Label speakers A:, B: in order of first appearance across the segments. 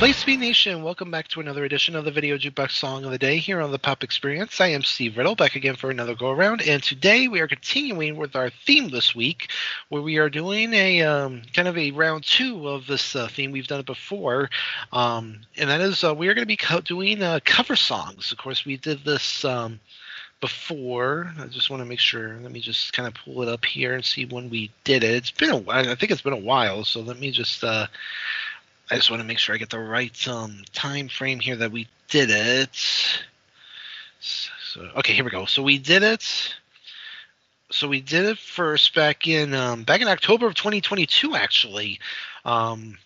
A: Be Nation, welcome back to another edition of the Video Jukebox Song of the Day here on the Pop Experience. I am Steve Riddle, back again for another go around, and today we are continuing with our theme this week, where we are doing a um, kind of a round two of this uh, theme. We've done it before, um, and that is uh, we are going to be co- doing uh, cover songs. Of course, we did this. Um, before. I just want to make sure. Let me just kind of pull it up here and see when we did it. It's been a. I think it's been a while. So let me just uh, I just want to make sure I get the right um, time frame here that we did it. So, okay, here we go. So we did it. So we did it first back in um, back in October of 2022, actually. Um,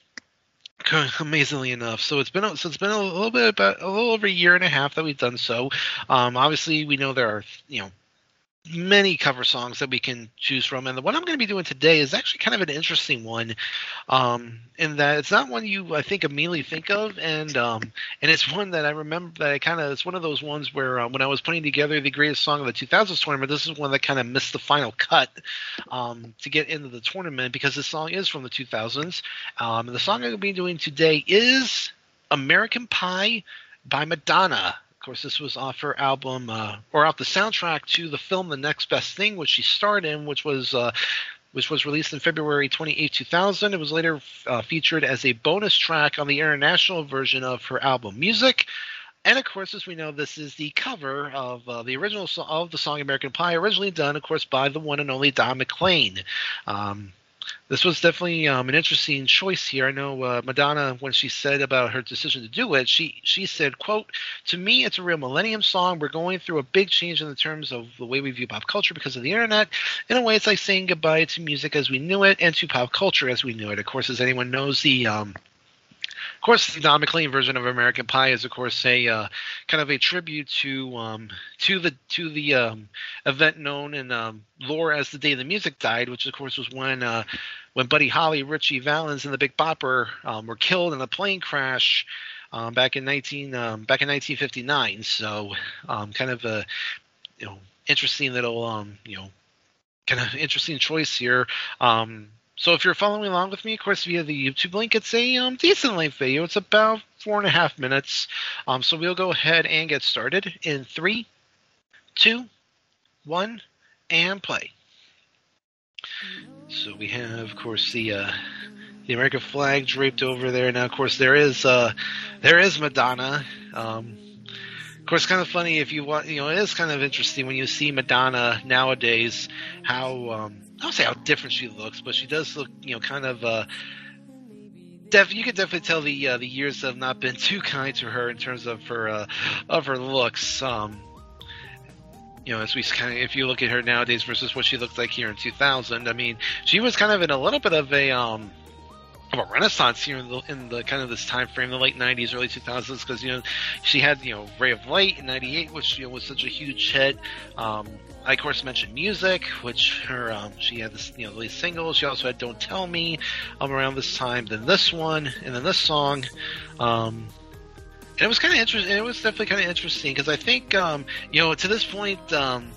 A: amazingly enough, so it's been so it's been a little bit about a little over a year and a half that we've done so. Um, obviously, we know there are you know many cover songs that we can choose from and the one i'm going to be doing today is actually kind of an interesting one um, in that it's not one you i think immediately think of and um, and it's one that i remember that i kind of it's one of those ones where uh, when i was putting together the greatest song of the 2000s tournament this is one that kind of missed the final cut um, to get into the tournament because this song is from the 2000s um, and the song i'm going to be doing today is american pie by madonna of course, this was off her album, uh, or off the soundtrack to the film The Next Best Thing, which she starred in, which was uh, which was released in February 28, 2000. It was later uh, featured as a bonus track on the international version of her album Music. And of course, as we know, this is the cover of uh, the original so- of the song American Pie, originally done, of course, by the one and only Don McLean. Um, this was definitely um, an interesting choice here. I know uh, Madonna, when she said about her decision to do it, she she said, "quote To me, it's a real millennium song. We're going through a big change in the terms of the way we view pop culture because of the internet. In a way, it's like saying goodbye to music as we knew it and to pop culture as we knew it. Of course, as anyone knows, the um, of course, the Don McLean version of American Pie is, of course, a uh, kind of a tribute to um, to the to the um, event known in um, lore as the day the music died, which of course was when uh, when Buddy Holly, Ritchie Valens, and the Big Bopper um, were killed in a plane crash um, back in 19 um, back in 1959. So, kind of a you know interesting little you know kind of interesting choice here. Um, so if you're following along with me, of course, via the YouTube link, it's a um, decent length video. It's about four and a half minutes. Um, so we'll go ahead and get started in three, two, one, and play. So we have, of course, the uh, the American flag draped over there. Now, of course, there is uh, there is Madonna. Um, of course, kind of funny if you want. You know, it is kind of interesting when you see Madonna nowadays. How um, I don't say how different she looks, but she does look, you know, kind of. Uh, def- you can definitely tell the uh, the years have not been too kind to her in terms of her uh, of her looks. Um, you know, as we kind of, if you look at her nowadays versus what she looked like here in 2000, I mean, she was kind of in a little bit of a um, of a renaissance here in the, in the kind of this time frame, the late '90s, early 2000s, because you know she had you know Ray of Light in '98, which you know was such a huge hit. Um, I of course mentioned music, which her um, she had this you know lead single. She also had "Don't Tell Me" um, around this time. Then this one, and then this song. Um, and it was kind of interesting. It was definitely kind of interesting because I think um, you know to this point, um,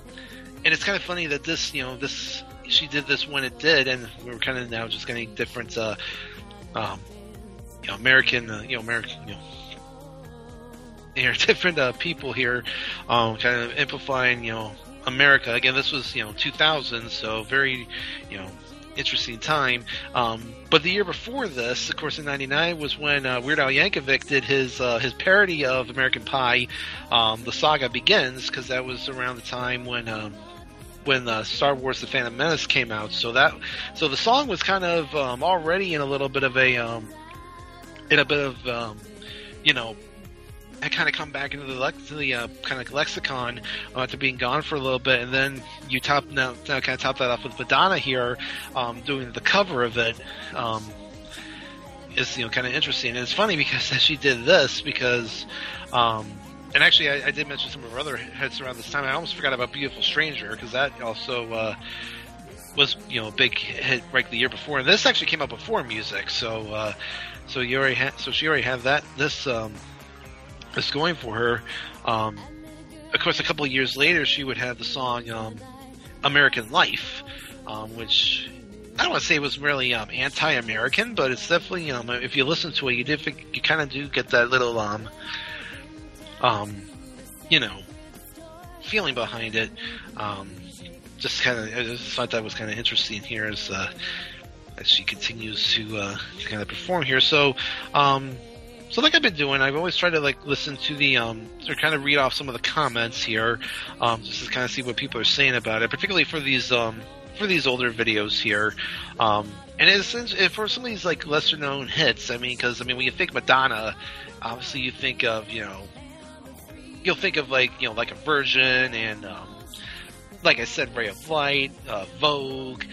A: and it's kind of funny that this you know this she did this when it did, and we are kind of now just getting different. Uh, um, you know, American, uh, you know, American, you know, there are different uh, people here, um, kind of amplifying, you know, America. Again, this was, you know, 2000, so very, you know, interesting time. Um, but the year before this, of course, in '99 was when uh, Weird Al Yankovic did his uh, his parody of American Pie, um, "The Saga Begins," because that was around the time when. Um, when uh, Star Wars: The Phantom Menace came out, so that so the song was kind of um, already in a little bit of a um, in a bit of um, you know had kind of come back into the, the uh, kind of lexicon uh, after being gone for a little bit, and then you top now, now kind of top that off with Madonna here um, doing the cover of it. Um, is you know kind of interesting. And it's funny because she did this because, um, and actually I, I, did mention some of her other hits around this time. I almost forgot about Beautiful Stranger because that also uh, was you know a big hit right the year before. And this actually came out before music, so uh, so you already had so she already had that this um, this going for her. Um, of course, a couple of years later, she would have the song um, "American Life," um, which I don't want to say it was really um, anti-American, but it's definitely um, if you listen to it, you did you kind of do get that little um, um, you know, feeling behind it. Um, just kind of, I just thought that was kind of interesting here as uh, as she continues to, uh, to kind of perform here. So, um, so like I've been doing, I've always tried to like listen to the um or kind of read off some of the comments here, um, just to kind of see what people are saying about it, particularly for these um for these older videos here. Um, and it's, for some of these like lesser known hits, I mean, because I mean, when you think Madonna, obviously you think of you know, you'll think of like you know like a Virgin and um, like I said, Ray of Light, uh, Vogue,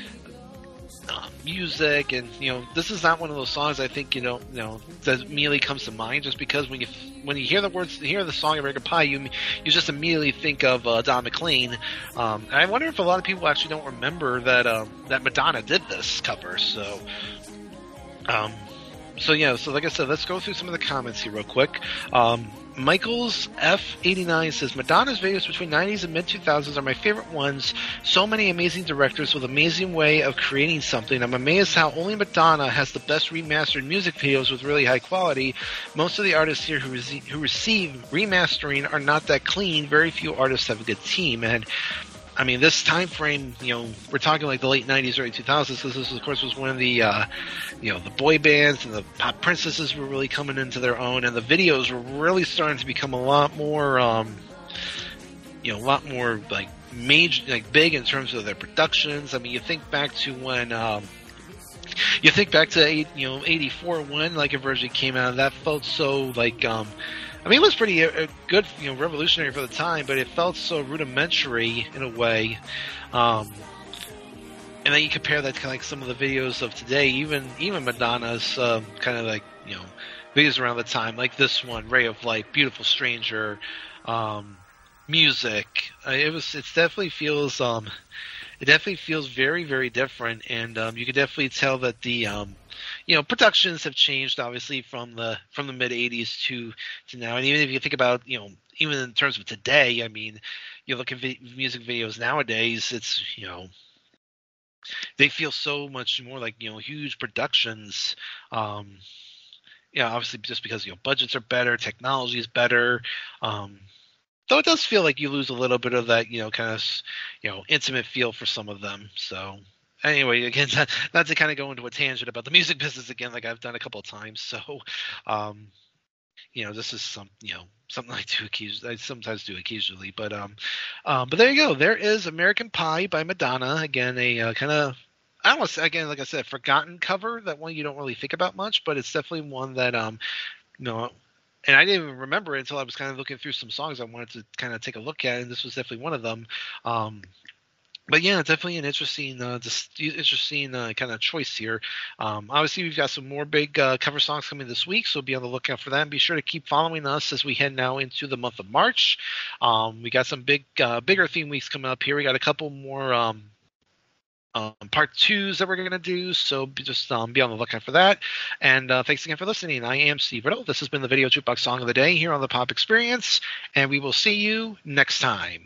A: uh, music, and you know, this is not one of those songs I think you know, you know, that immediately comes to mind. Just because when you when you hear the words, hear the song American Pie, you you just immediately think of uh, Don McLean. Um, I wonder if a lot of people actually don't remember that um, that Madonna did this cover. So, um, so yeah, so like I said, let's go through some of the comments here real quick. Um, Michaels F89 says Madonna's videos between 90s and mid 2000s are my favorite ones. So many amazing directors with amazing way of creating something. I'm amazed how only Madonna has the best remastered music videos with really high quality. Most of the artists here who, who receive remastering are not that clean. Very few artists have a good team. And I mean, this time frame, you know, we're talking like the late '90s, early 2000s. Because this, of course, was when the, uh, you know, the boy bands and the pop princesses were really coming into their own, and the videos were really starting to become a lot more, um, you know, a lot more like major, like big in terms of their productions. I mean, you think back to when. Um, you think back to you know, '84 when like a Virgin came out, that felt so like um, I mean, it was pretty uh, good, you know, revolutionary for the time, but it felt so rudimentary in a way. Um, and then you compare that to like some of the videos of today, even even Madonna's um, kind of like you know videos around the time, like this one, "Ray of Light," "Beautiful Stranger," um, music. Uh, it was it definitely feels um, it definitely feels very very different, and um, you can definitely tell that the um, you know productions have changed obviously from the from the mid 80s to to now. And even if you think about you know even in terms of today i mean you look at vi- music videos nowadays it's you know they feel so much more like you know huge productions. Um yeah obviously just because you know budgets are better technology is better um though it does feel like you lose a little bit of that you know kind of you know intimate feel for some of them so anyway, again, not, not to kind of go into a tangent about the music business again, like I've done a couple of times. So, um, you know, this is some, you know, something I do occasionally. I sometimes do occasionally, but um, um, but there you go. There is American Pie by Madonna. Again, a uh, kind of. I don't say, again, like I said, forgotten cover. That one you don't really think about much, but it's definitely one that um, you know, and I didn't even remember it until I was kind of looking through some songs I wanted to kind of take a look at, and this was definitely one of them. Um, but yeah, definitely an interesting, uh, interesting uh, kind of choice here. Um, obviously, we've got some more big uh, cover songs coming this week, so be on the lookout for that. And be sure to keep following us as we head now into the month of March. Um, we got some big, uh, bigger theme weeks coming up here. We got a couple more um, um, part twos that we're going to do. So just um, be on the lookout for that. And uh, thanks again for listening. I am Steve Riddle. This has been the Video Jukebox Song of the Day here on the Pop Experience, and we will see you next time.